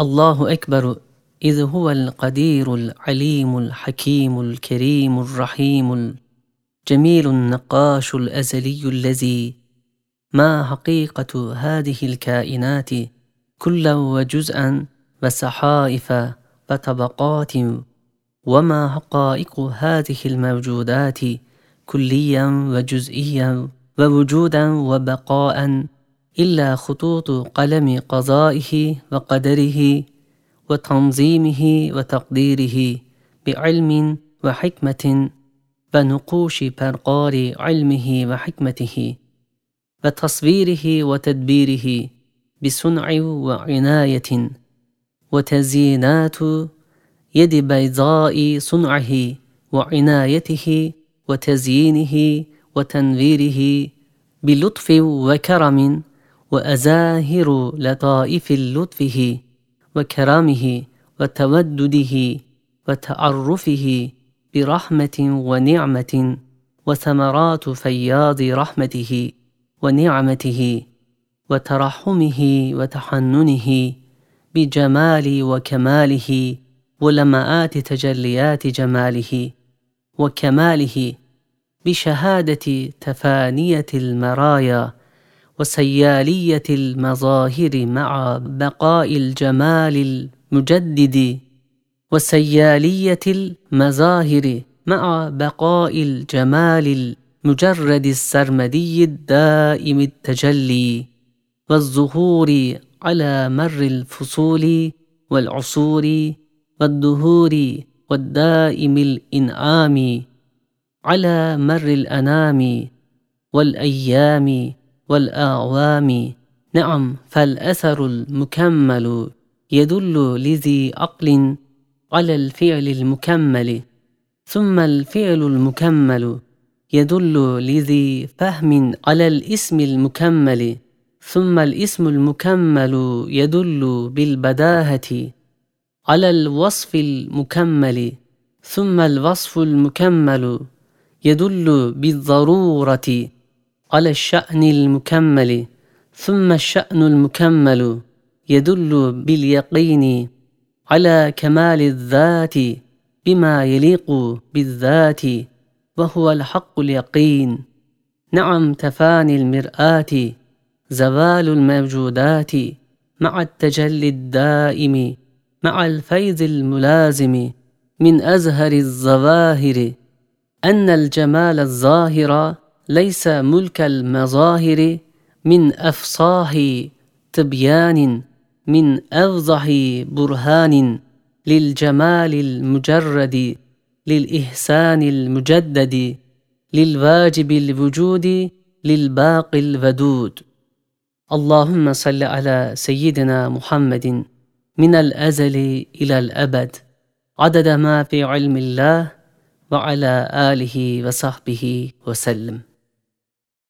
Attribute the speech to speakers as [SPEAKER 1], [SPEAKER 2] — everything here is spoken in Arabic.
[SPEAKER 1] الله أكبر إذ هو القدير العليم الحكيم الكريم الرحيم الجميل النقاش الأزلي الذي ما حقيقة هذه الكائنات كلا وجزءا وسحائف وطبقات وما حقائق هذه الموجودات كليا وجزئيا ووجودا وبقاء إلا خطوط قلم قضائه وقدره وتنظيمه وتقديره بعلم وحكمة ونقوش برقار علمه وحكمته وتصويره وتدبيره بصنع وعناية وتزيينات يد بيضاء صنعه وعنايته وتزيينه وتنويره بلطف وكرم وأزاهر لطائف لطفه وكرامه وتودده وتعرفه برحمة ونعمة وثمرات فياض رحمته ونعمته وترحمه وتحننه بجمال وكماله ولمآت تجليات جماله وكماله بشهادة تفانية المرايا وسيالية المظاهر مع بقاء الجمال المجدد وسيالية المظاهر مع بقاء الجمال المجرد السرمدي الدائم التجلي والظهور على مر الفصول والعصور والدهور والدائم الإنعام على مر الأنام والأيام والأعوام نعم فالأثر المكمل يدل لذي عقل على الفعل المكمل. ثم الفعل المكمل يدل لذي فهم على الاسم المكمل. ثم الاسم المكمل يدل بالبداهة على الوصف المكمل. ثم الوصف المكمل يدل بالضرورة على الشأن المكمل ثم الشأن المكمل يدل باليقين على كمال الذات بما يليق بالذات وهو الحق اليقين. نعم تفاني المرآة زوال الموجودات مع التجلي الدائم مع الفيض الملازم من أزهر الظواهر. أن الجمال الظاهر ليس ملك المظاهر من أفصاه تبيان من أوضح برهان للجمال المجرد للإحسان المجدد للواجب الوجود للباقي الودود. اللهم صل على سيدنا محمد من الأزل إلى الأبد. عدد ما في علم الله وعلى آله وصحبه وسلم.